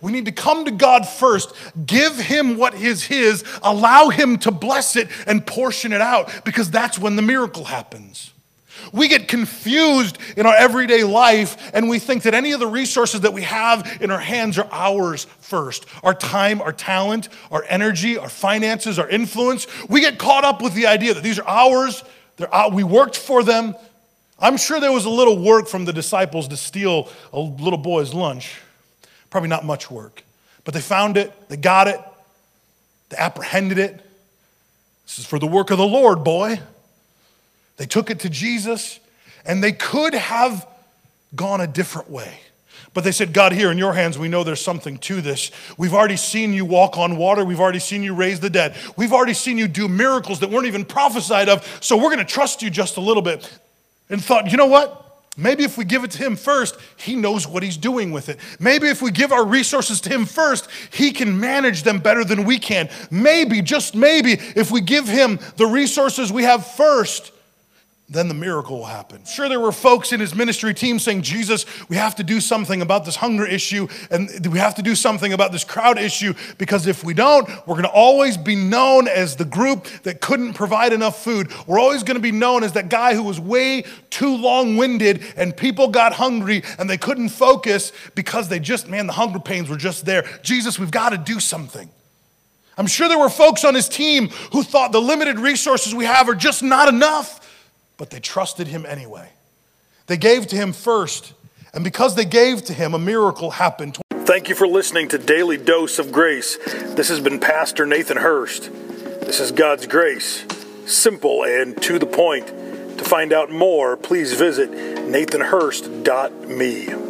We need to come to God first, give Him what is His, allow Him to bless it and portion it out, because that's when the miracle happens. We get confused in our everyday life and we think that any of the resources that we have in our hands are ours first our time, our talent, our energy, our finances, our influence. We get caught up with the idea that these are ours, out, we worked for them. I'm sure there was a little work from the disciples to steal a little boy's lunch. Probably not much work. But they found it, they got it, they apprehended it. This is for the work of the Lord, boy. They took it to Jesus, and they could have gone a different way. But they said, God, here in your hands, we know there's something to this. We've already seen you walk on water. We've already seen you raise the dead. We've already seen you do miracles that weren't even prophesied of. So we're going to trust you just a little bit. And thought, you know what? Maybe if we give it to him first, he knows what he's doing with it. Maybe if we give our resources to him first, he can manage them better than we can. Maybe, just maybe, if we give him the resources we have first, then the miracle will happen. Sure, there were folks in his ministry team saying, Jesus, we have to do something about this hunger issue and we have to do something about this crowd issue because if we don't, we're to always be known as the group that couldn't provide enough food. We're always to be known as that guy who was way too long winded and people got hungry and they couldn't focus because they just, man, the hunger pains were just there. Jesus, we've got to do something. I'm sure there were folks on his team who thought the limited resources we have are just not enough but they trusted him anyway. They gave to him first, and because they gave to him, a miracle happened. Thank you for listening to Daily Dose of Grace. This has been Pastor Nathan Hurst. This is God's grace, simple and to the point. To find out more, please visit nathanhurst.me.